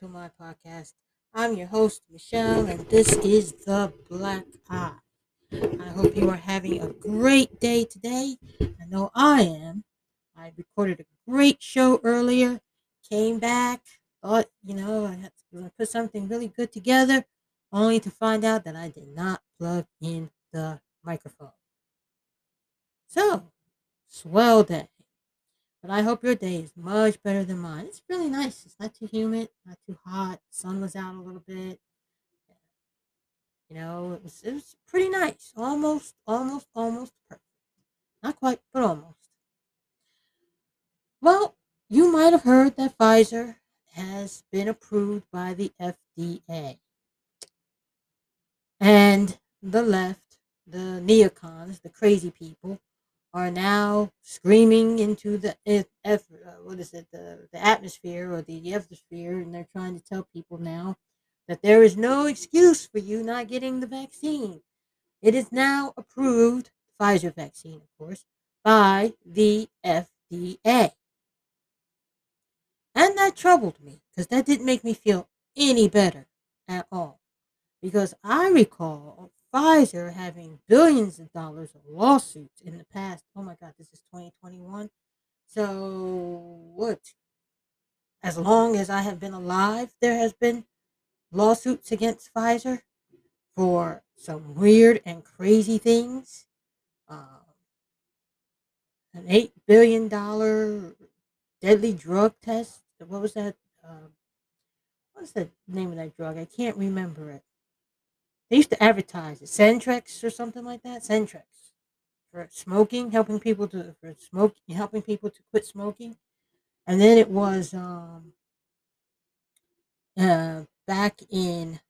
To my podcast. I'm your host, Michele, and this is The Black Iye. I hope you are having a great day today. I know I am. I recorded a great show earlier, came back, thought, you know, I had to put something really good together, only to find out that I did not plug in the microphone. So, swell day. But I hope your day is much better than mine. It's really nice. It's not too humid, not too hot. The sun was out a little bit. You know, it was it was pretty nice. Almost, almost, almost perfect. Not quite, but almost. Well, you might have heard that Pfizer has been approved by the FDA. And the left, the neocons, the crazy people, are now screaming into the F, uh, what is it the, the atmosphere or the ethosphere and they're trying to tell people now that there is no excuse for you not getting the vaccine. It is now approved pfizer vaccine of course by the fda and that troubled me because that didn't make me feel any better at all because i recall Pfizer having billions of dollars of lawsuits in the past. Oh my God, this is 2021. So, what? As long as I have been alive, there has been lawsuits against Pfizer for some weird and crazy things. Uh, an $8 billion deadly drug test. What was that? Uh, what was the name of that drug? I can't remember it. They used to advertise it, Centrex or something like that. Centrex for smoking, helping people to for smoke, helping people to quit smoking, and then it was um, uh, back in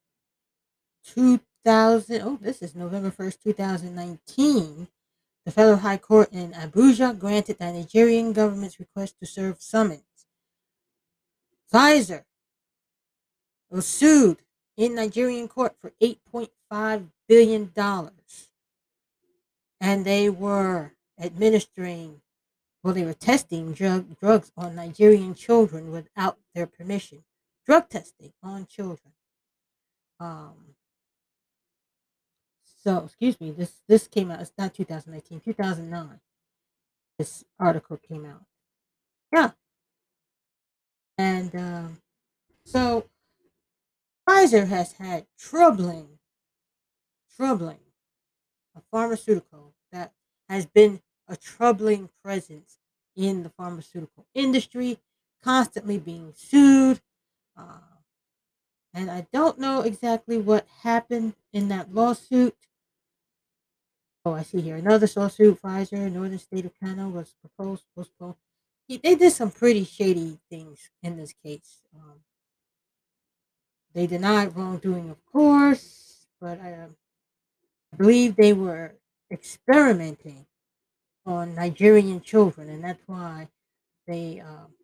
two thousand. Oh, this is November first, two thousand nineteen. The Federal High Court in Abuja granted the Nigerian government's request to serve summons. Pfizer was sued in Nigerian court for $8.5 billion. And they were administering, well, they were testing drug, drugs on Nigerian children without their permission. Drug testing on children. Um, so, excuse me, this, this came out, it's not 2019, 2009. This article came out. Yeah. And um, so Pfizer has had troubling, troubling, a pharmaceutical that has been a troubling presence in the pharmaceutical industry, constantly being sued. Uh, and I don't know exactly what happened in that lawsuit. Oh, I see here another lawsuit. Pfizer, Northern State of Canada, was proposed postponed. They did some pretty shady things in this case. Um, they denied wrongdoing, of course, but uh, I believe they were experimenting on Nigerian children, and that's why they um,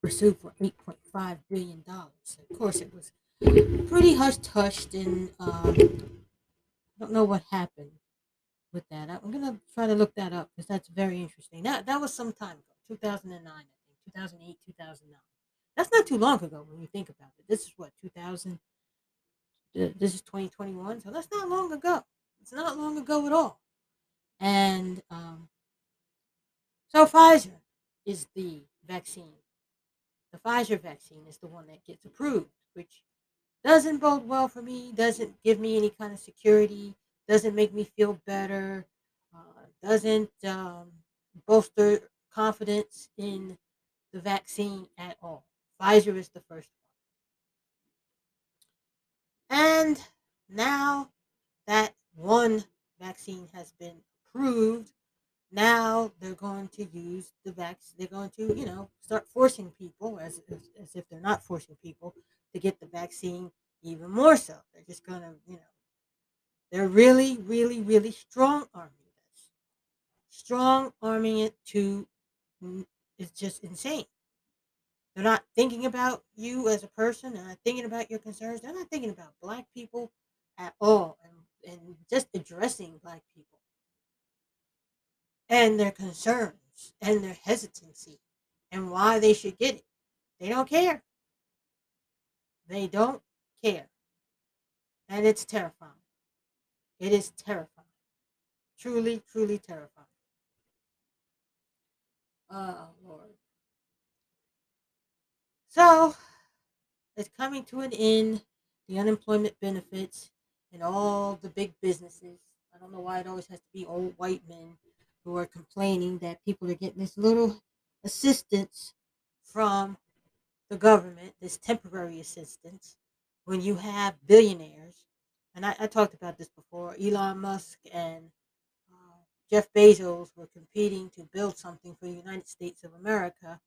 were sued for $8.5 billion. Of course, it was pretty hush hushed, and um, I don't know what happened with that. I'm going to try to look that up because that's very interesting. That, that was some time ago, 2009, I think, 2008, 2009. That's not too long ago when you think about it. This is what 2000. This is 2021, so that's not long ago. It's not long ago at all. And um, so Pfizer is the vaccine. The Pfizer vaccine is the one that gets approved, which doesn't bode well for me. Doesn't give me any kind of security. Doesn't make me feel better. Uh, doesn't um, bolster confidence in the vaccine at all. Pfizer is the first one. And now that one vaccine has been approved, now they're going to use the vaccine. They're going to, you know, start forcing people, as, as, as if they're not forcing people, to get the vaccine even more so. They're just going to, you know, they're really, really, really strong arming this. Strong arming it to, it's just insane. They're not thinking about you as a person. They're not thinking about your concerns. They're not thinking about black people at all and, and just addressing black people and their concerns and their hesitancy and why they should get it. They don't care. They don't care. And it's terrifying. It is terrifying. Truly, truly terrifying. Oh, Lord. So, it's coming to an end. The unemployment benefits and all the big businesses. I don't know why it always has to be old white men who are complaining that people are getting this little assistance from the government, this temporary assistance, when you have billionaires. And I, I talked about this before. Elon Musk and uh, Jeff Bezos were competing to build something for the United States of America.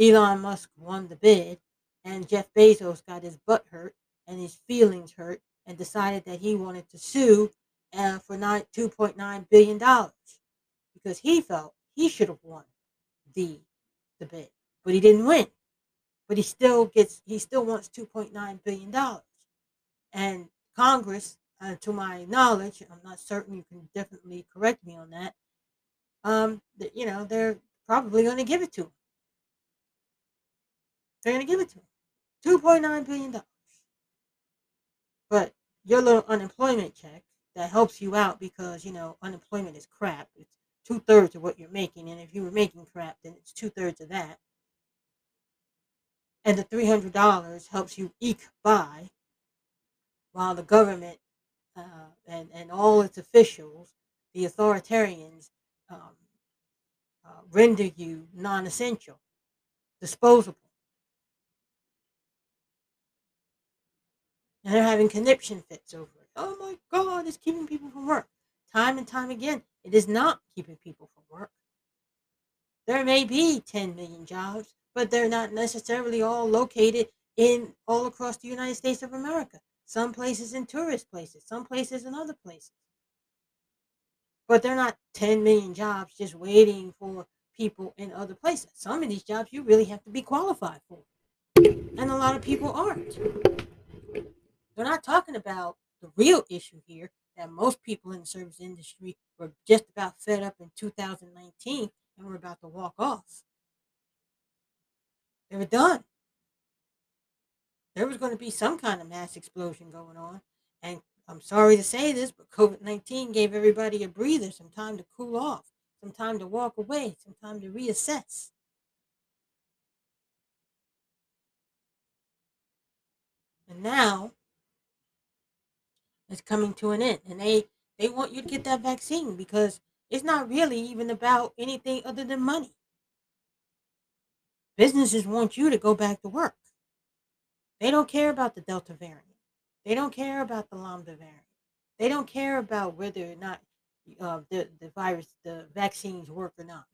Elon Musk won the bid, and Jeff Bezos got his butt hurt and his feelings hurt and decided that he wanted to sue uh, for nine, $2.9 billion because he felt he should have won the, the bid, but he didn't win. But he still gets, he still wants $2.9 billion. And Congress, uh, to my knowledge, I'm not certain, you can definitely correct me on that, um, that, you know, they're probably going to give it to him. They're going to give it to him. $2.9 billion. But your little unemployment check that helps you out because, you know, unemployment is crap. It's two thirds of what you're making. And if you were making crap, then it's two thirds of that. And the $300 helps you eke by while the government uh, and, and all its officials, the authoritarians, um, uh, render you non essential, disposable. And they're having conniption fits over it. Oh my God, it's keeping people from work. Time and time again, it is not keeping people from work. There may be 10 million jobs, but they're not necessarily all located in all across the United States of America. Some places in tourist places, some places in other places. But they're not 10 million jobs just waiting for people in other places. Some of these jobs you really have to be qualified for. And a lot of people aren't. We're not talking about the real issue here that most people in the service industry were just about fed up in 2019 and were about to walk off. They were done. There was going to be some kind of mass explosion going on. And I'm sorry to say this, but COVID 19 gave everybody a breather, some time to cool off, some time to walk away, some time to reassess. And now is coming to an end and they they want you to get that vaccine because it's not really even about anything other than money. Businesses want you to go back to work. They don't care about the delta variant. They don't care about the lambda variant. They don't care about whether or not uh, the, the virus the vaccines work or not.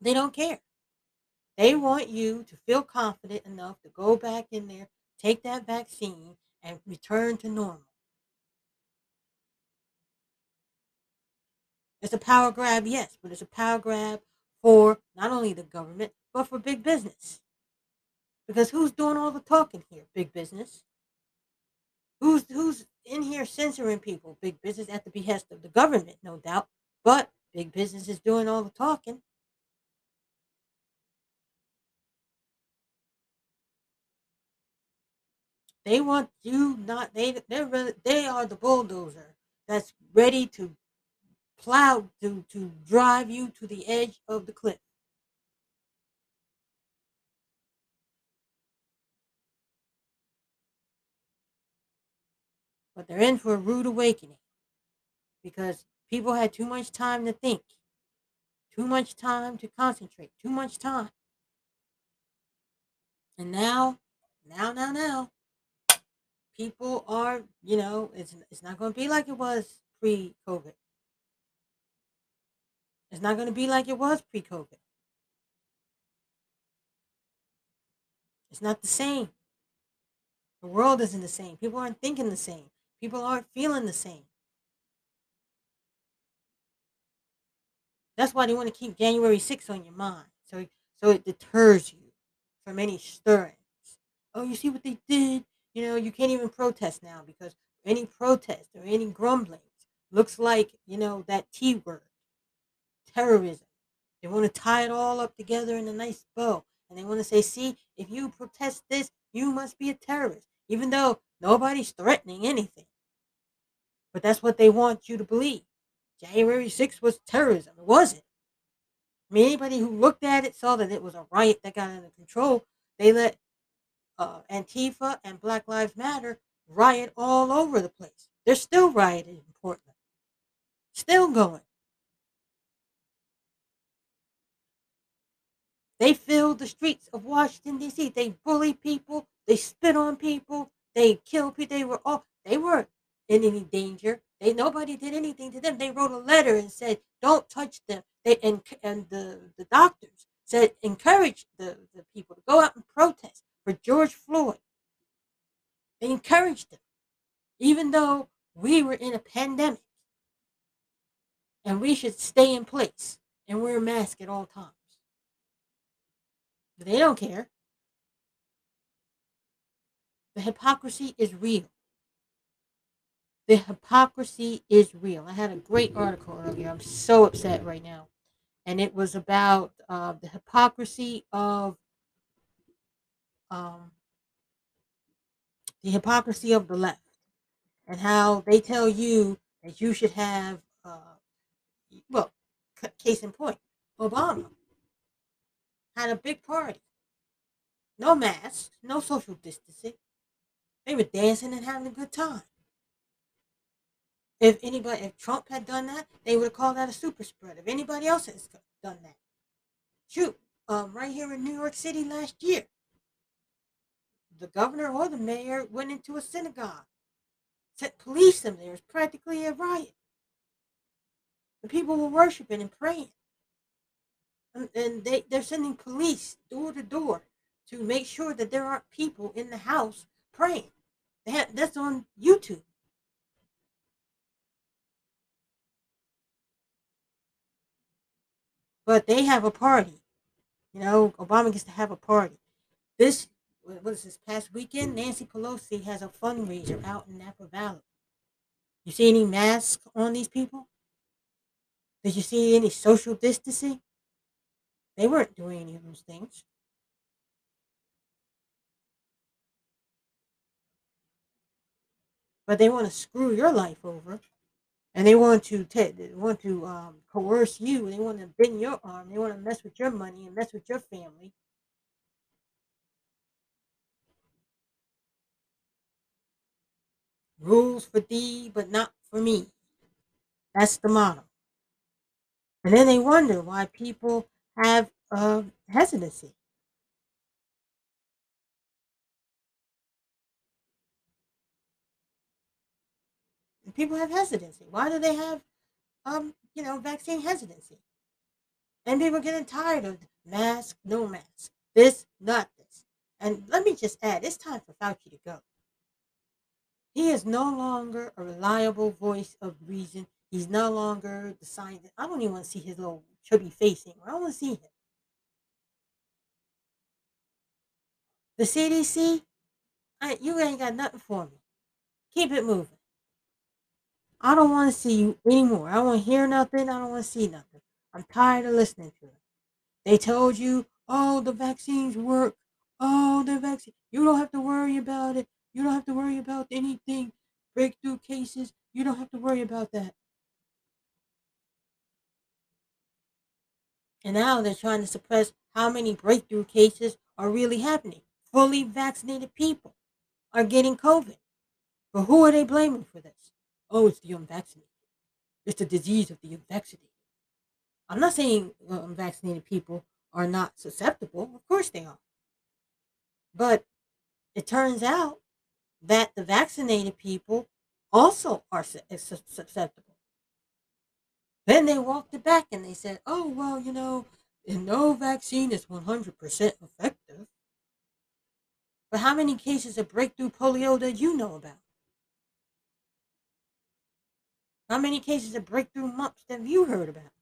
They don't care. They want you to feel confident enough to go back in there take that vaccine and return to normal It's a power grab, yes, but it's a power grab for not only the government, but for big business. Because who's doing all the talking here? Big business. Who's who's in here censoring people? Big business at the behest of the government, no doubt. But big business is doing all the talking. They want you not they they're really, they are the bulldozer that's ready to plow to, to drive you to the edge of the cliff. But they're in for a rude awakening because people had too much time to think, too much time to concentrate, too much time. And now, now, now, now, people are, you know, it's, it's not going to be like it was pre COVID. It's not going to be like it was pre COVID. It's not the same. The world isn't the same. People aren't thinking the same. People aren't feeling the same. That's why they want to keep January 6th on your mind. So, so it deters you from any stirrings. Oh, you see what they did? You know, you can't even protest now because any protest or any grumbling looks like, you know, that T word terrorism. They want to tie it all up together in a nice bow. and they want to say, see, if you protest this, you must be a terrorist, even though nobody's threatening anything. But that's what they want you to believe. January 6th was terrorism. It wasn't. I mean, anybody who looked at it saw that it was a riot that got under control. They let uh, Antifa and Black Lives Matter riot all over the place. They're still rioting in Portland. Still going. They filled the streets of Washington D.C. They bully people. They spit on people. They kill people. They were all. They weren't in any danger. They nobody did anything to them. They wrote a letter and said, "Don't touch them." They and and the the doctors said encourage the the people to go out and protest for George Floyd. They encouraged them, even though we were in a pandemic, and we should stay in place and wear a mask at all times. They don't care. The hypocrisy is real. The hypocrisy is real. I had a great article earlier. I'm so upset right now. And it was about uh, the hypocrisy of um, the hypocrisy of the left and how they tell you that you should have, uh, well, case in point, Obama had a big party. No masks, no social distancing. They were dancing and having a good time. If anybody, if Trump had done that, they would have called that a super spread. If anybody else has done that, shoot, um, right here in New York City last year, the governor or the mayor went into a synagogue, set police them there. It was practically a riot. The people were worshiping and praying and they, they're sending police door to door to make sure that there aren't people in the house praying. That, that's on YouTube. But they have a party. You know, Obama gets to have a party. This, what is this past weekend? Nancy Pelosi has a fundraiser out in Napa Valley. You see any masks on these people? Did you see any social distancing? They weren't doing any of those things. But they want to screw your life over, and they want to they want to um, coerce you. They want to bend your arm. They want to mess with your money and mess with your family. Rules for thee, but not for me. That's the motto. And then they wonder why people have hesitancy. People have hesitancy. Why do they have, um, you know, vaccine hesitancy? And people are getting tired of mask, no mask, this, not this. And let me just add, it's time for Fauci to go. He is no longer a reliable voice of reason. He's no longer the scientist. I don't even want to see his little chubby be facing. I don't want to see him. The CDC, I, you ain't got nothing for me. Keep it moving. I don't want to see you anymore. I don't want to hear nothing. I don't want to see nothing. I'm tired of listening to it. They told you, oh, the vaccines work. Oh, the vaccine. You don't have to worry about it. You don't have to worry about anything. Breakthrough cases. You don't have to worry about that. And now they're trying to suppress how many breakthrough cases are really happening fully vaccinated people are getting COVID. But who are they blaming for this? Oh, it's the unvaccinated. It's the disease of the unvaccinated. I'm not saying uh, unvaccinated people are not susceptible. Of course they are. But it turns out that the vaccinated people also are susceptible. Then they walked it back and they said, oh, well, you know, no vaccine is 100% effective. But how many cases of breakthrough polio did you know about? How many cases of breakthrough mumps have you heard about?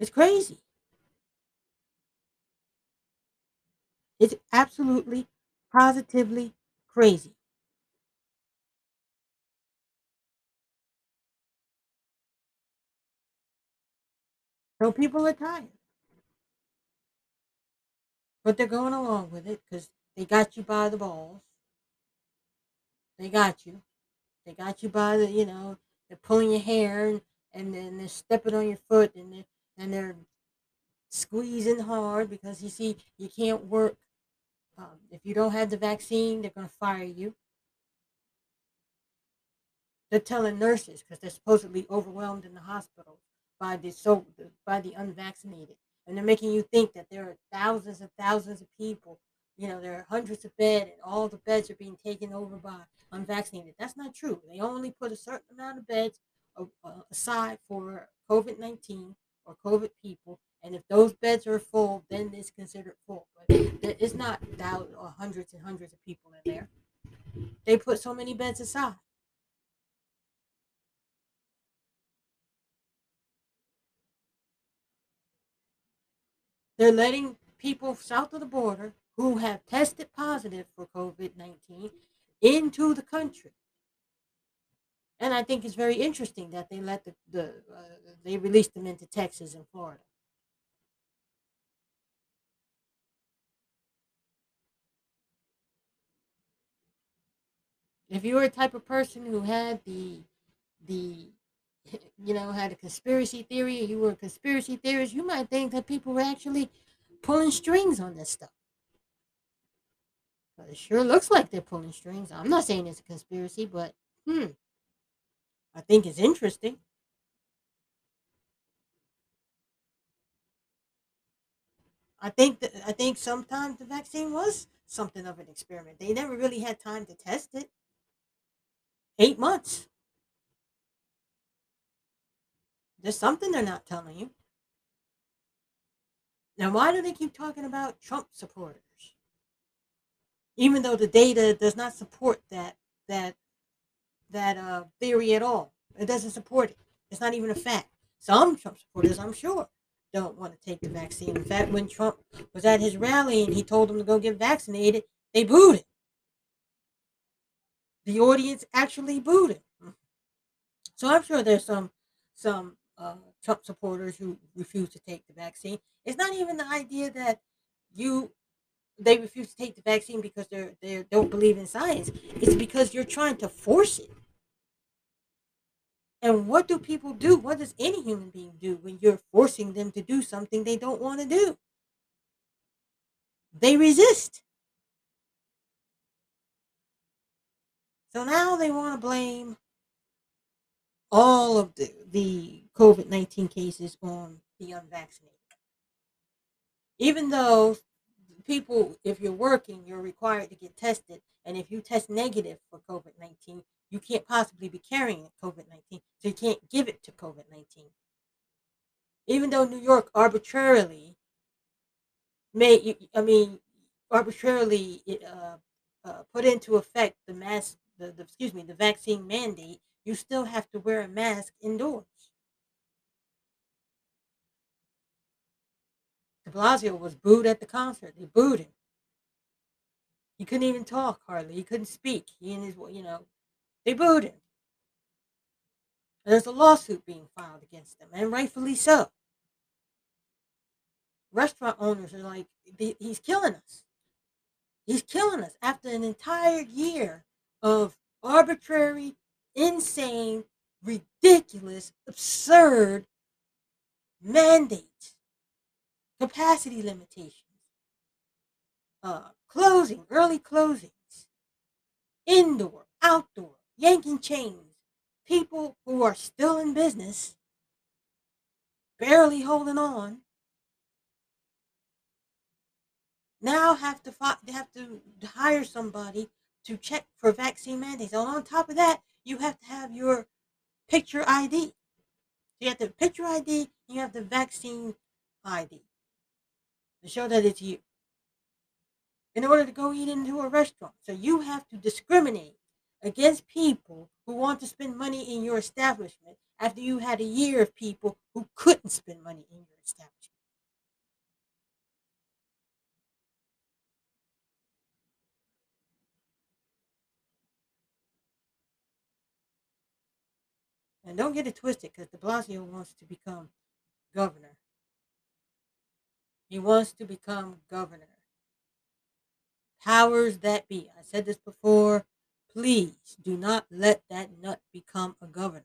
It's crazy. It's absolutely, positively crazy. So people are tired, but they're going along with it because they got you by the balls. They got you. They got you by the, you know, they're pulling your hair and, and then they're stepping on your foot and they're, and they're squeezing hard because you see you can't work. Um, if you don't have the vaccine, they're going to fire you. They're telling nurses because they're supposedly overwhelmed in the hospital by the so by the unvaccinated, and they're making you think that there are thousands and thousands of people. You know, there are hundreds of beds, and all the beds are being taken over by unvaccinated. That's not true. They only put a certain amount of beds aside for COVID nineteen or COVID people, and if those beds are full, then it's considered full. But it's not thousands or hundreds and hundreds of people in there. They put so many beds aside. They're letting people south of the border who have tested positive for COVID 19 into the country. And I think it's very interesting that they let the, the uh, they released them into Texas and Florida. If you were a type of person who had the the you know, had a conspiracy theory, you were a conspiracy theorist, you might think that people were actually pulling strings on this stuff. But it sure looks like they're pulling strings. I'm not saying it's a conspiracy, but hmm, I think it's interesting. I think that I think sometimes the vaccine was something of an experiment. They never really had time to test it. Eight months. There's something they're not telling you. Now, why do they keep talking about Trump supporters? Even though the data does not support that that that uh, theory at all. It doesn't support it. It's not even a fact. Some Trump supporters, I'm sure, don't want to take the vaccine. In fact, when Trump was at his rally and he told them to go get vaccinated, they booed him. The audience actually booed him. So I'm sure there's some some uh, Trump supporters who refuse to take the vaccine. It's not even the idea that you they refuse to take the vaccine because they're they don't believe in science. It's because you're trying to force it. And what do people do? What does any human being do when you're forcing them to do something they don't want to do? They resist. So now they want to blame all of the, the COVID 19 cases on the unvaccinated. Even though people, if you're working, you're required to get tested. And if you test negative for COVID 19, you can't possibly be carrying COVID 19. So you can't give it to COVID 19. Even though New York arbitrarily made, I mean, arbitrarily uh, uh, put into effect the mask, the, the excuse me, the vaccine mandate, you still have to wear a mask indoors. De Blasio was booed at the concert. They booed him. He couldn't even talk hardly. He couldn't speak. He and his, you know, they booed him. There's a lawsuit being filed against them, and rightfully so. Restaurant owners are like, he's killing us. He's killing us after an entire year of arbitrary, insane, ridiculous, absurd mandates capacity limitations, uh, closing, early closings, indoor, outdoor, yanking chains, people who are still in business, barely holding on, now have to have to hire somebody to check for vaccine mandates. And on top of that, you have to have your picture ID. You have the picture ID, you have the vaccine ID to show that it's you in order to go eat into a restaurant. So you have to discriminate against people who want to spend money in your establishment after you had a year of people who couldn't spend money in your establishment. And don't get it twisted because de Blasio wants to become governor. He wants to become governor. Powers that be. I said this before. Please do not let that nut become a governor.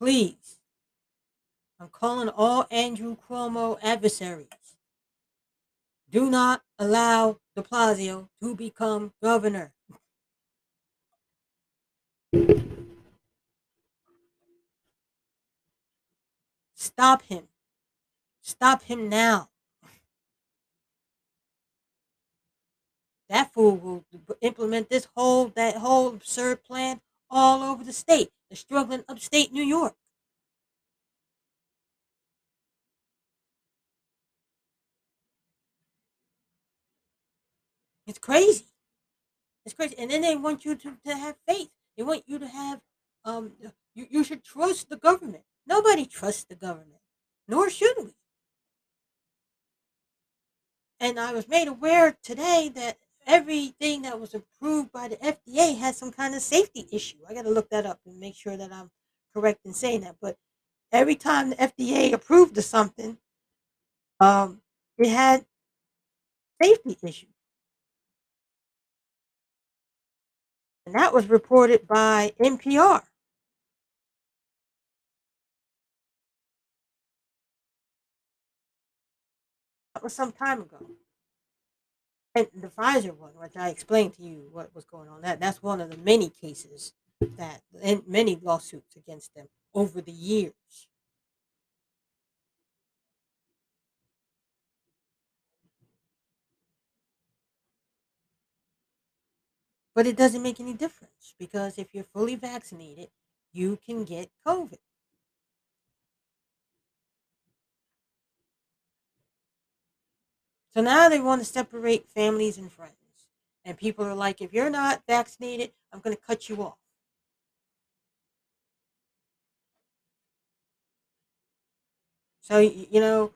Please. I'm calling all Andrew Cuomo adversaries. Do not allow de Blasio to become governor. Stop him. Stop him now. That fool will implement this whole that whole absurd plan all over the state, the struggling upstate New York. It's crazy. It's crazy. And then they want you to, to have faith. They want you to have um you, you should trust the government. Nobody trusts the government, nor should we. And I was made aware today that everything that was approved by the FDA has some kind of safety issue. I got to look that up and make sure that I'm correct in saying that. But every time the FDA approved of something, um, it had safety issues. And that was reported by NPR. That was some time ago. And the Pfizer one, which I explained to you what was going on, that that's one of the many cases that and many lawsuits against them over the years. But it doesn't make any difference because if you're fully vaccinated, you can get COVID. So now they want to separate families and friends. And people are like, if you're not vaccinated, I'm going to cut you off. So, you know,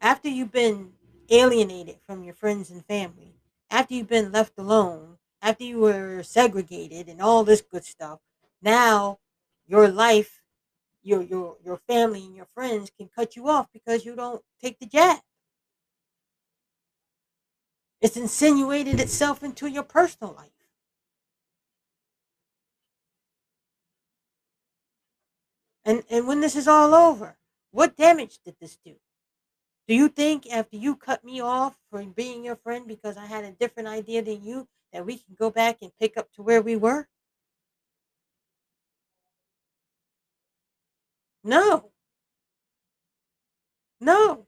after you've been alienated from your friends and family, after you've been left alone, after you were segregated and all this good stuff, now your life, your your your family and your friends can cut you off because you don't take the jab. It's insinuated itself into your personal life. And and when this is all over, what damage did this do? Do you think after you cut me off for being your friend because I had a different idea than you that we can go back and pick up to where we were? No. No.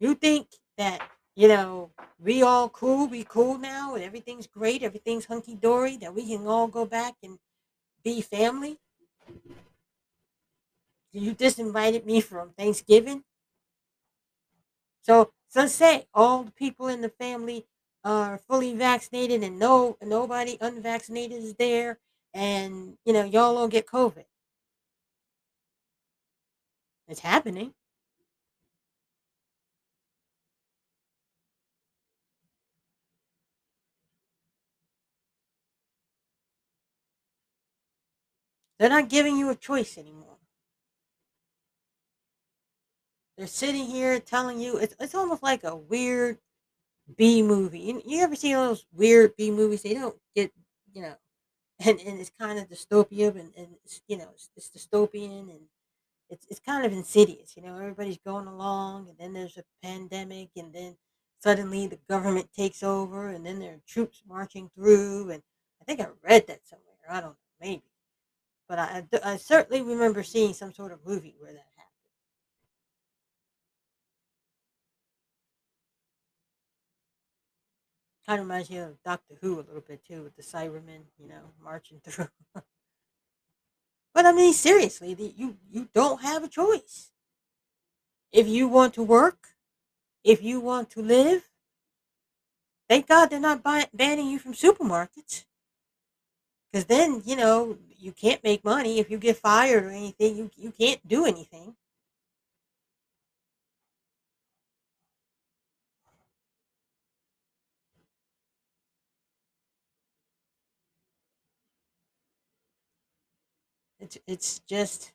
You think that, you know, we all cool, we cool now, and everything's great, everything's hunky dory, that we can all go back and be family? You just invited me from Thanksgiving. So, so say all the people in the family are fully vaccinated and no nobody unvaccinated is there and you know y'all all get COVID. It's happening. They're not giving you a choice anymore. They're sitting here telling you it's it's almost like a weird B movie. You, you ever see those weird B movies? They don't get you know, and, and it's kind of dystopia and, and it's, you know it's, it's dystopian and it's it's kind of insidious. You know, everybody's going along, and then there's a pandemic, and then suddenly the government takes over, and then there are troops marching through. And I think I read that somewhere. I don't know, maybe, but I I, certainly remember seeing some sort of movie where that happened. Kind of reminds you of Doctor Who a little bit too, with the Cybermen, you know, marching through. but I mean, seriously, the, you you don't have a choice. If you want to work, if you want to live, thank God they're not banning you from supermarkets. Because then, you know, you can't make money. If you get fired or anything, you, you can't do anything. It's it's just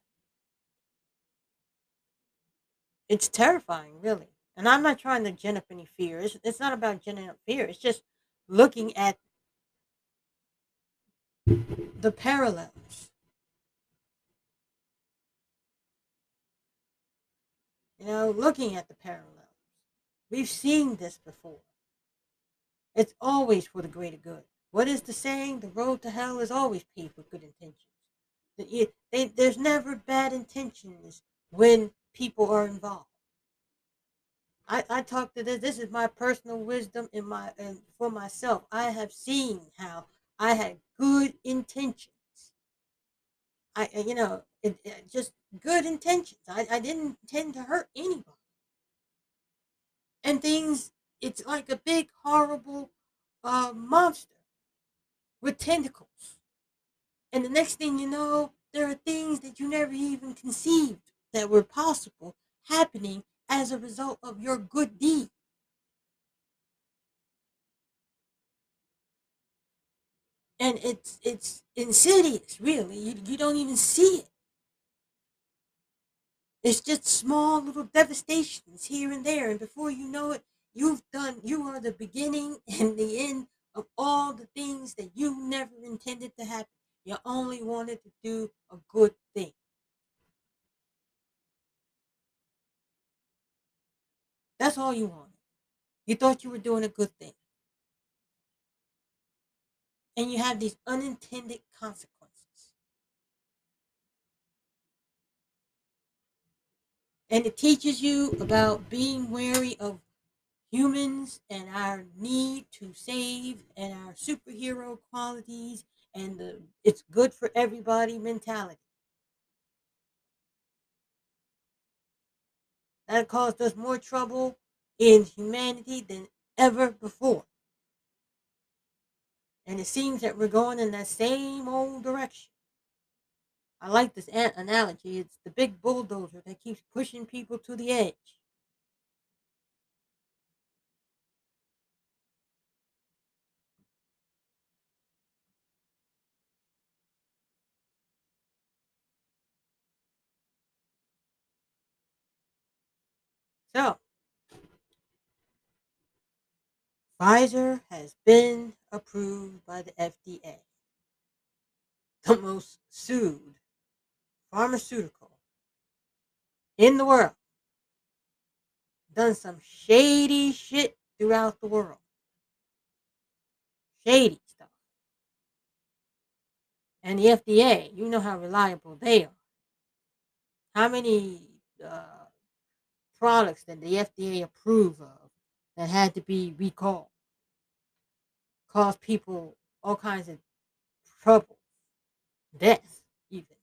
it's terrifying, really. And I'm not trying to gin up any fear. It's, it's not about ginning up fear. It's just looking at the parallels. You know, looking at the parallels. We've seen this before. It's always for the greater good. What is the saying? The road to hell is always paved with good intentions. There's never bad intentions when people are involved. I, I talk to this. This is my personal wisdom in my and for myself. I have seen how I had good intentions. I uh, you know it, it- just good intentions. I, I didn't intend to hurt anybody. And things. It's like a big horrible uh, monster with tentacles. And the next thing you know, there are things that you never even conceived that were possible happening as a result of your good deed. And it's it's insidious, really. You, you don't even see it. It's just small little devastations here and there. And before you know it, you've done, you are the beginning and the end of all the things that you never intended to happen. You only wanted to do a good thing. That's all you wanted. You thought you were doing a good thing. And you have these unintended consequences. And it teaches you about being wary of humans and our need to save and our superhero qualities and the it's good for everybody mentality. That caused us more trouble in humanity than ever before. And it seems that we're going in that same old direction. I like this an- analogy. It's the big bulldozer that keeps pushing people to the edge. So, Pfizer has been approved by the FDA, the most sued pharmaceutical in the world. Done some shady shit throughout the world. Shady stuff. And the FDA, you know how reliable they are. How many uh, products that the FDA approve of that had to be recalled? Caused people all kinds of trouble, death, even.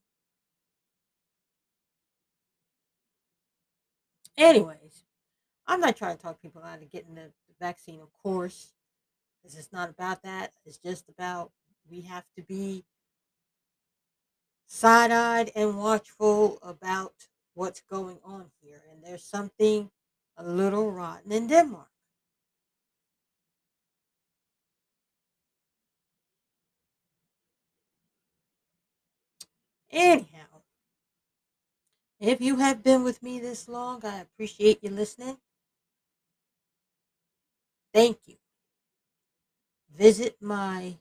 Anyways, I'm not trying to talk people out of getting the, the vaccine, of course. This is not about that. It's just about we have to be side eyed and watchful about what's going on here. And there's something a little rotten in Denmark. Anyhow, if you have been with me this long, I appreciate you listening. Thank you. Visit my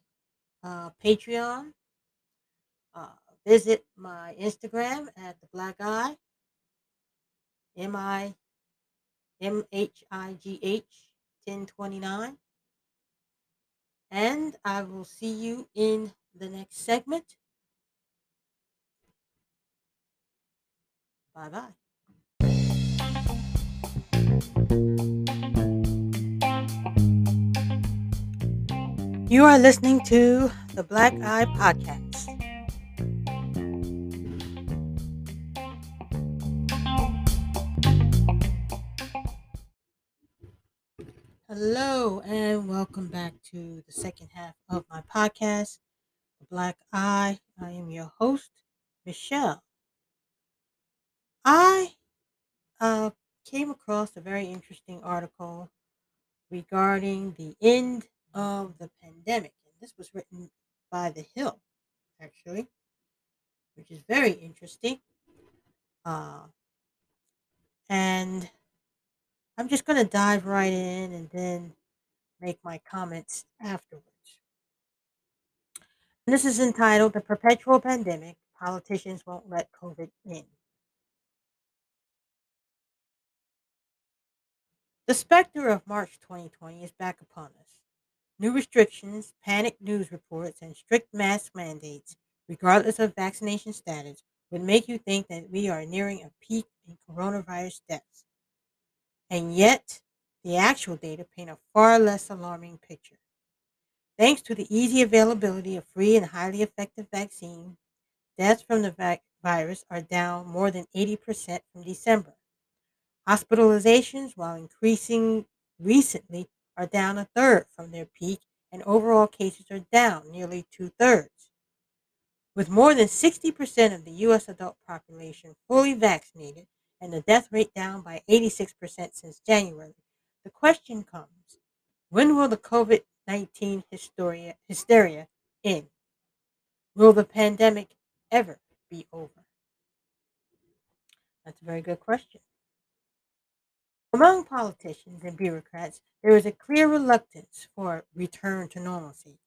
uh, Patreon. Uh, visit my Instagram at the Black Iye. M I M H I G H 1029. And I will see you in the next segment. Bye bye. You are listening to the Black Iye Podcast. Hello, and welcome back to the second half of my podcast, The Black Iye. I am your host, Michele. I uh, came across a very interesting article regarding the end of the pandemic. And this was written by The Hill, actually, which is very interesting. Uh, and I'm just going to dive right in and then make my comments afterwards. And this is entitled The Perpetual Pandemic Politicians Won't Let COVID In. The specter of March 2020 is back upon us. New restrictions, panicked news reports, and strict mask mandates, regardless of vaccination status, would make you think that we are nearing a peak in coronavirus deaths. And yet, the actual data paint a far less alarming picture. Thanks to the easy availability of free and highly effective vaccine, deaths from the vac- virus are down more than 80% from December. Hospitalizations, while increasing recently, are down a third from their peak, and overall cases are down nearly two thirds. With more than 60% of the U.S. adult population fully vaccinated and the death rate down by 86% since January, the question comes when will the COVID 19 hysteria, hysteria end? Will the pandemic ever be over? That's a very good question. Among politicians and bureaucrats, there is a clear reluctance for return to normalcy.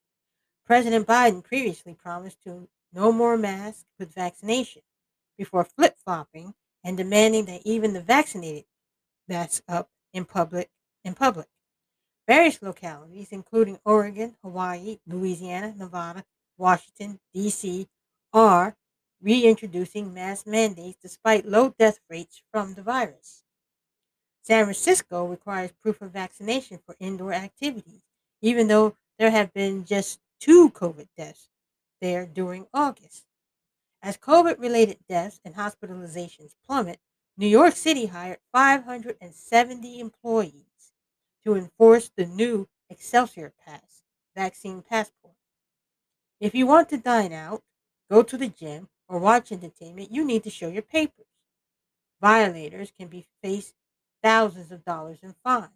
President Biden previously promised to no more masks with vaccination before flip flopping and demanding that even the vaccinated mask up in public in public. Various localities, including Oregon, Hawaii, Louisiana, Nevada, Washington, D.C., are reintroducing mask mandates despite low death rates from the virus. San Francisco requires proof of vaccination for indoor activities, even though there have been just two COVID deaths there during August. As COVID related deaths and hospitalizations plummet, New York City hired 570 employees to enforce the new Excelsior Pass vaccine passport. If you want to dine out, go to the gym, or watch entertainment, you need to show your papers. Violators can be faced thousands of dollars in fines.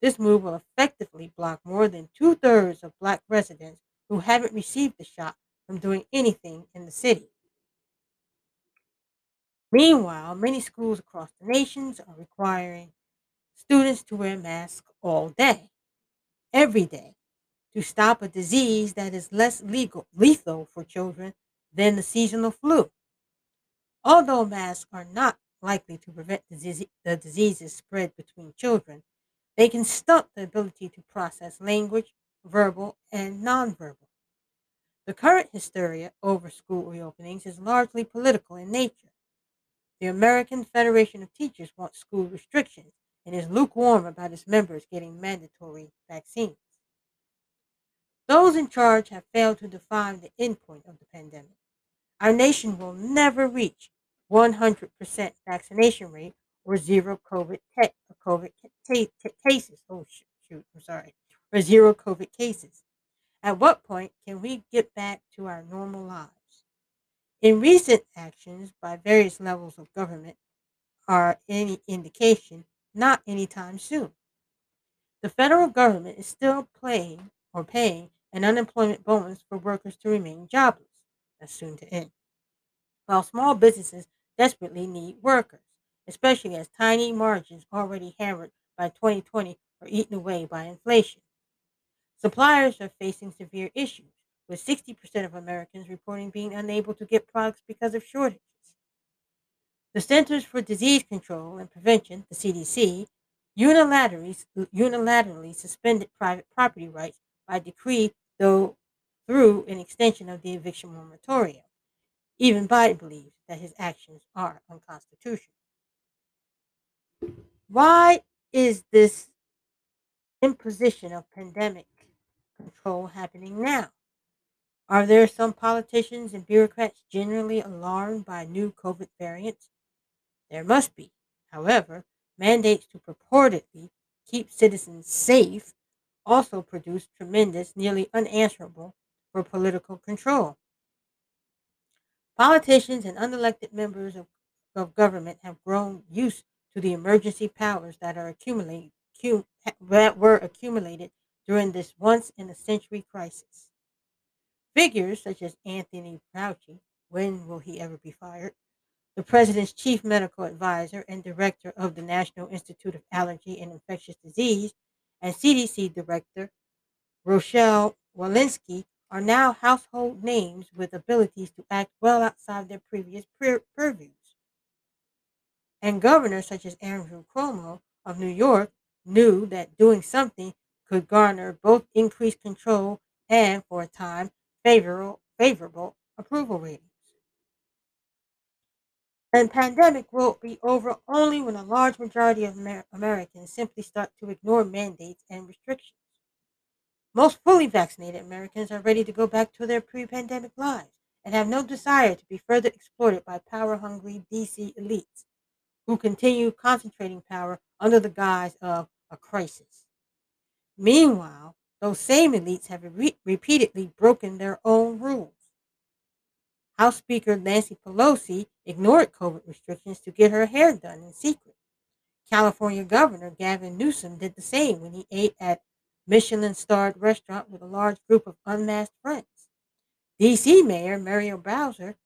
This move will effectively block more than two thirds of black residents who haven't received the shot from doing anything in the city. Meanwhile, many schools across the nations are requiring students to wear masks all day, every day, to stop a disease that is less legal, lethal for children than the seasonal flu. Although masks are not likely to prevent the, disease, the disease's spread between children, they can stunt the ability to process language, verbal, and nonverbal. The current hysteria over school reopenings is largely political in nature. The American Federation of Teachers wants school restrictions and is lukewarm about its members getting mandatory vaccines. Those in charge have failed to define the endpoint of the pandemic. Our nation will never reach 100% vaccination rate or zero COVID, te- COVID cases. Oh, shoot, shoot, I'm sorry. Or zero COVID cases. At what point can we get back to our normal lives? In recent actions by various levels of government are any indication, not anytime soon. The federal government is still paying or paying an unemployment bonus for workers to remain jobless. That's soon to end. While small businesses desperately need workers, especially as tiny margins already hammered by 2020 are eaten away by inflation. Suppliers are facing severe issues, with 60% of Americans reporting being unable to get products because of shortages. The Centers for Disease Control and Prevention, the CDC, unilaterally, unilaterally suspended private property rights by decree, though through an extension of the eviction moratorium. Even Biden believes that his actions are unconstitutional. Why is this imposition of pandemic control happening now? Are there some politicians and bureaucrats generally alarmed by new COVID variants? There must be. However, mandates to purportedly keep citizens safe also produce tremendous, nearly unanswerable for political control. Politicians and unelected members of, of government have grown used to the emergency powers that are accumulating that were accumulated during this once in a century crisis. Figures such as Anthony Fauci, when will he ever be fired? The president's chief medical advisor and director of the National Institute of Allergy and Infectious Disease and CDC director, Rochelle Walensky, are now household names with abilities to act well outside their previous pur- purviews. And governors such as Andrew Cuomo of New York knew that doing something could garner both increased control and, for a time, favorable, favorable approval ratings. And pandemic will be over only when a large majority of Amer- Americans simply start to ignore mandates and restrictions. Most fully vaccinated Americans are ready to go back to their pre-pandemic lives and have no desire to be further exploited by power-hungry DC elites who continue concentrating power under the guise of a crisis. Meanwhile, those same elites have re- repeatedly broken their own rules. House Speaker Nancy Pelosi ignored COVID restrictions to get her hair done in secret. California Governor Gavin Newsom did the same when he ate at Michelin starred restaurant with a large group of unmasked friends. DC Mayor Muriel Bowser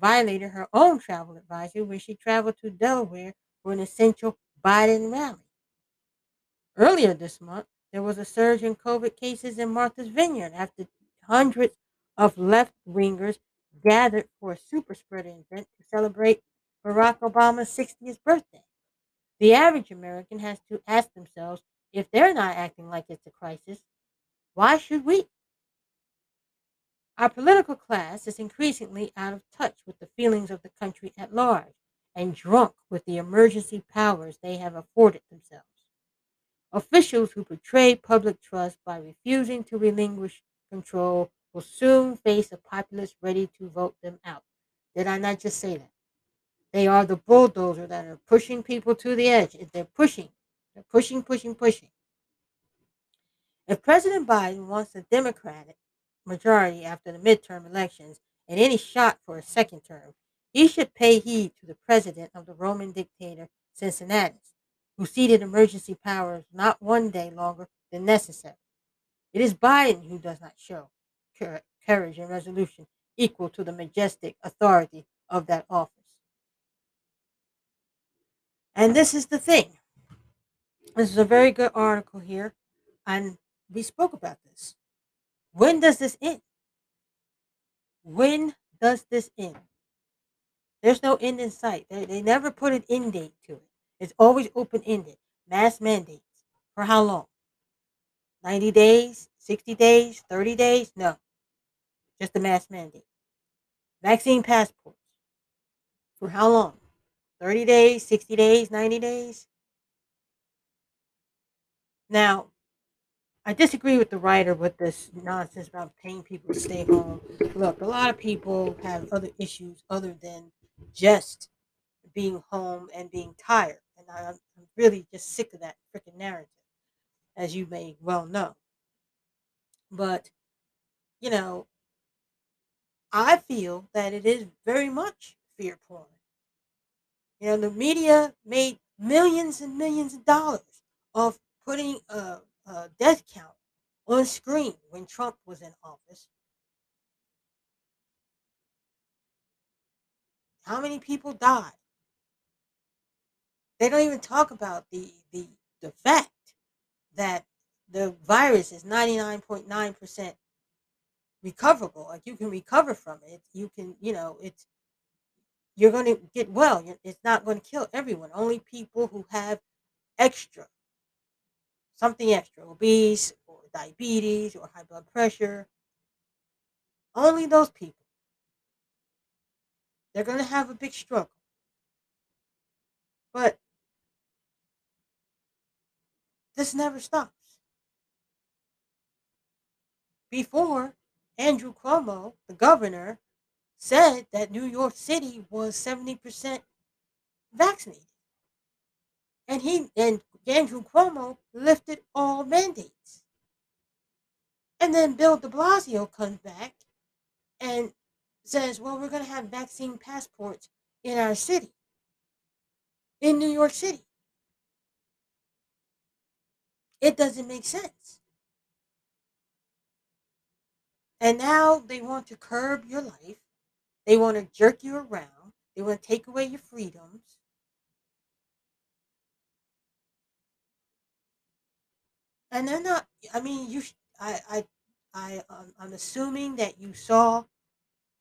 violated her own travel advisory when she traveled to Delaware for an essential Biden rally. Earlier this month, there was a surge in COVID cases in Martha's Vineyard after hundreds of left wingers gathered for a super spreader event to celebrate Barack Obama's 60th birthday. The average American has to ask themselves if they're not acting like it's a crisis, why should we? Our political class is increasingly out of touch with the feelings of the country at large and drunk with the emergency powers they have afforded themselves. Officials who betray public trust by refusing to relinquish control will soon face a populace ready to vote them out. Did I not just say that? They are the bulldozer that are pushing people to the edge. If They're pushing, they're pushing, pushing, pushing. If President Biden wants a Democratic majority after the midterm elections and any shot for a second term, he should pay heed to the president of the Roman dictator Cincinnatus, who ceded emergency powers not one day longer than necessary. It is Biden who does not show courage and resolution equal to the majestic authority of that office. And this is the thing. This is a very good article here, and we spoke about this. When does this end? When does this end? There's no end in sight. They, they never put an end date to it. It's always open ended. Mass mandates. For how long? 90 days? 60 days? 30 days? No. Just a mass mandate. Vaccine passports. For how long? 30 days, 60 days, 90 days? Now, I disagree with the writer with this nonsense about paying people to stay home. Look, a lot of people have other issues other than just being home and being tired. And I'm really just sick of that freaking narrative, as you may well know. But, you know, I feel that it is very much fear porn. You know, the media made millions and millions of dollars of putting a, a death count on screen when Trump was in office. How many people died? They don't even talk about the the the fact that the virus is 99.9% recoverable. Like you can recover from it. You can, you know, it's you're going to get well. It's not going to kill everyone. Only people who have extra, something extra, obese or diabetes or high blood pressure. Only those people. They're going to have a big struggle. But this never stops. Before, Andrew Cuomo, the governor, said that New York City was 70% vaccinated. And he and Andrew Cuomo lifted all mandates. And then Bill de Blasio comes back and says, well, we're going to have vaccine passports in our city, in New York City. It doesn't make sense. And now they want to curb your life They want to jerk you around. They want to take away your freedoms. And they're not. I mean, you. I. I. I. Um, I'm assuming that you saw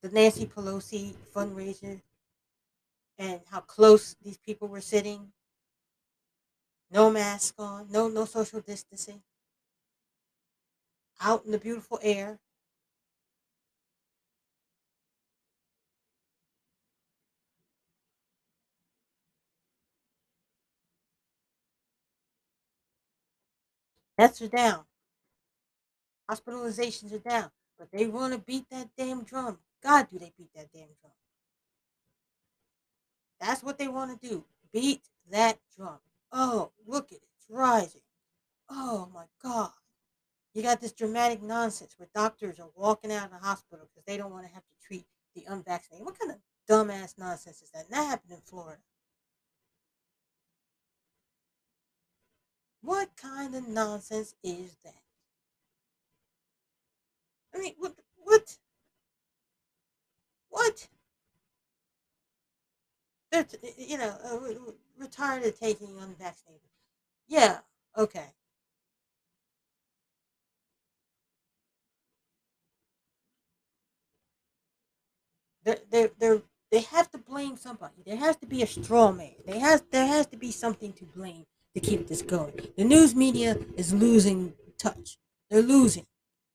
the Nancy Pelosi fundraiser and how close these people were sitting. No mask on. No. No social distancing. Out in the beautiful air. Deaths are down. Hospitalizations are down. But they want to beat that damn drum. God, do they beat that damn drum. That's what they want to do. Beat that drum. Oh, look at it. It's rising. Oh my God. You got this dramatic nonsense where doctors are walking out of the hospital because they don't want to have to treat the unvaccinated. What kind of dumbass nonsense is that? And that happened in Florida. What kind of nonsense is that? I mean, what? What? What? They're, you know, uh, we're of taking unvaccinated. Yeah, okay. They're, they're, they're, they have to blame somebody. There has to be a straw man. There has, there has to be something to blame to keep this going. The news media is losing touch. They're losing.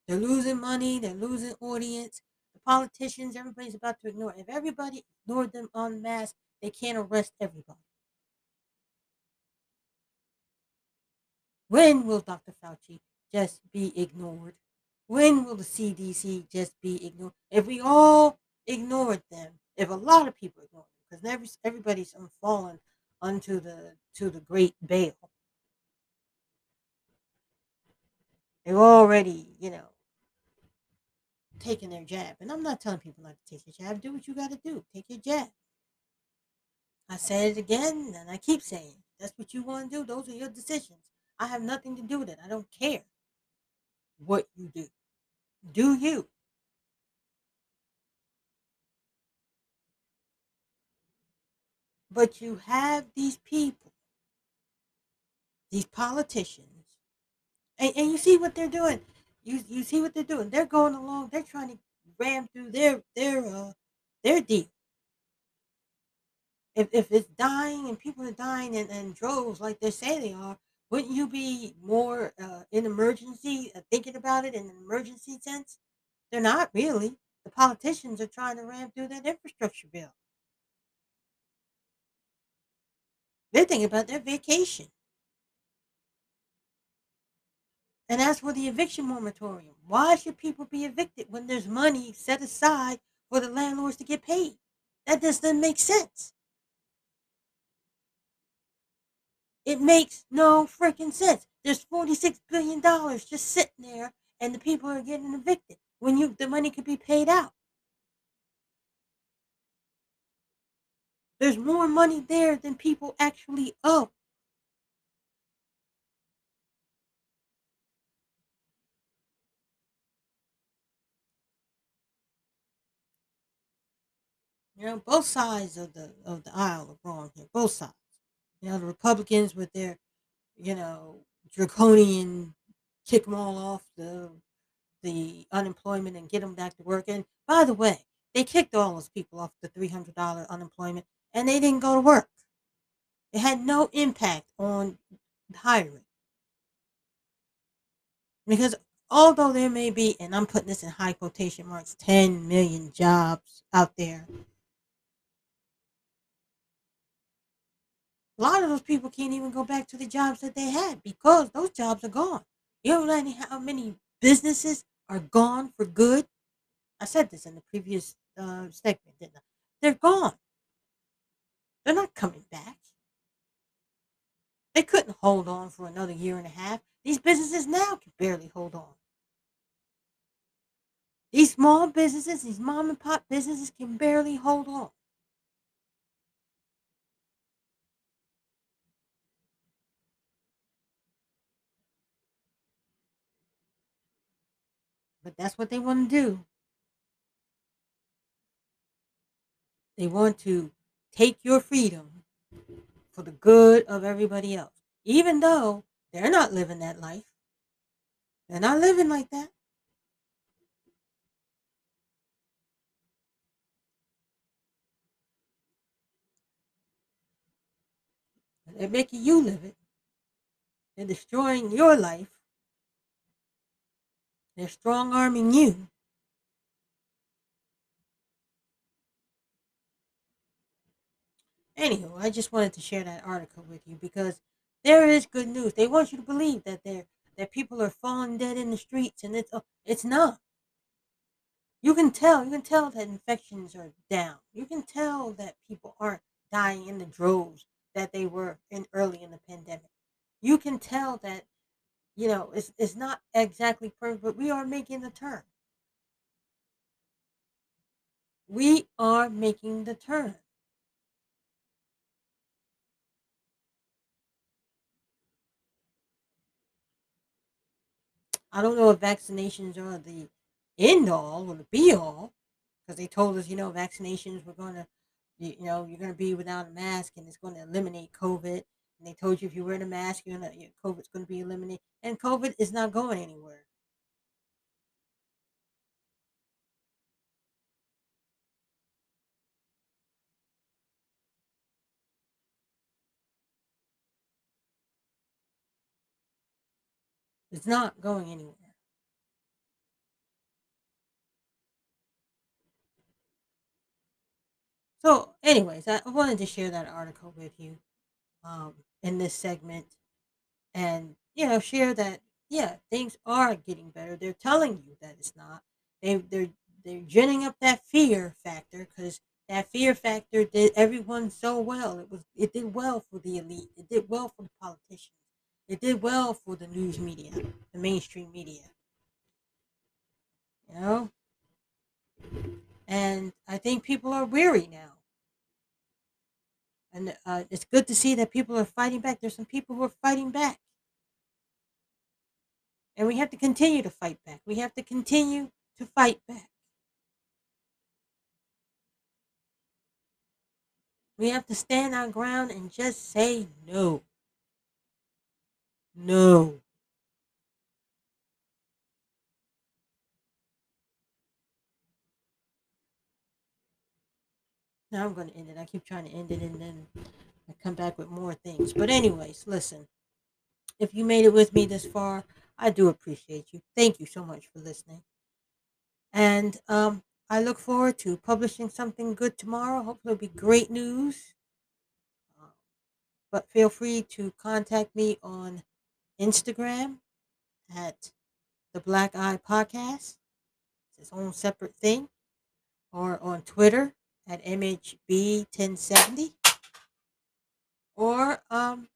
They're losing money. They're losing audience. The politicians, everybody's about to ignore. If everybody ignored them en masse, they can't arrest everybody. When will Dr. Fauci just be ignored? When will the CDC just be ignored? If we all ignored them, if a lot of people ignored them, because every, everybody's um, fallen unto the to the great Baal. They've already, you know, taken their jab. And I'm not telling people not to take your jab. Do what you got to do. Take your jab. I said it again, and I keep saying, it. that's what you want to do. Those are your decisions. I have nothing to do with it. I don't care what you do. Do you? But you have these people, these politicians, and, and you see what they're doing. You you see what they're doing. They're going along. They're trying to ram through their their uh their deal. If if it's dying and people are dying in, in droves like they say they are, wouldn't you be more uh, in emergency uh, thinking about it in an emergency sense? They're not really. The politicians are trying to ram through that infrastructure bill. They're thinking about their vacation. And as for the eviction moratorium, why should people be evicted when there's money set aside for the landlords to get paid? That doesn't make sense. It makes no freaking sense. There's $46 billion just sitting there and the people are getting evicted when you the money could be paid out. There's more money there than people actually owe. You know, both sides of the of the aisle are wrong here. Both sides. You know, the Republicans with their, you know, draconian kick them all off the the unemployment and get them back to work. And by the way, they kicked all those people off the three hundred dollar unemployment, and they didn't go to work. It had no impact on hiring because although there may be, and I'm putting this in high quotation marks, ten million jobs out there A lot of those people can't even go back to the jobs that they had because those jobs are gone. You know how many businesses are gone for good? I said this in the previous uh, segment, didn't I? They're gone. They're not coming back. They couldn't hold on for another year and a half. These businesses now can barely hold on. These small businesses, these mom and pop businesses can barely hold on. But that's what they want to do. They want to take your freedom for the good of everybody else, even though they're not living that life. They're not living like that. They're making you live it. They're destroying your life. They're strong arming you. Anywho, I just wanted to share that article with you because there is good news. They want you to believe that there that people are falling dead in the streets, and it's it's not. You can tell. You can tell that infections are down. You can tell that people aren't dying in the droves that they were in early in the pandemic. You can tell that you know it's it's not exactly perfect, but we are making the turn. We are making the turn. I don't know if vaccinations are the end all or the be all because they told us, you know, vaccinations were going to, you know, you're going to be without a mask and it's going to eliminate COVID. And they told you if you wear a mask, you're gonna, COVID's going to be eliminated. And COVID is not going anywhere. It's not going anywhere. So, anyways, I wanted to share that article with you um, in this segment and you know share that yeah things are getting better. They're telling you that it's not. They they're they're ginning up that fear factor because that fear factor did everyone so well. It was it did well for the elite. It did well for the politicians it did well for the news media the mainstream media you know and i think people are weary now and uh, it's good to see that people are fighting back there's some people who are fighting back And we have to continue to fight back. We have to continue to fight back. We have to stand our ground and just say no. No. Now I'm going to end it. I keep trying to end it and then I come back with more things. But, anyways, listen. If you made it with me this far, I do appreciate you. Thank you so much for listening. And um, I look forward to publishing something good tomorrow. Hopefully, it'll be great news. But feel free to contact me on Instagram at the Black Iye Podcast. It's its own separate thing. Or on Twitter at MHB1070. Or um,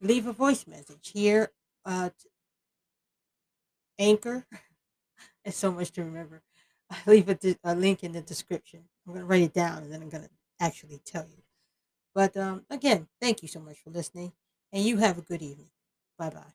leave a voice message here at Anchor. It's so much to remember. I leave a, a link in the description. I'm going to write it down and then I'm going to actually tell you. But um, again, thank you so much for listening. And you have a good evening. Bye bye.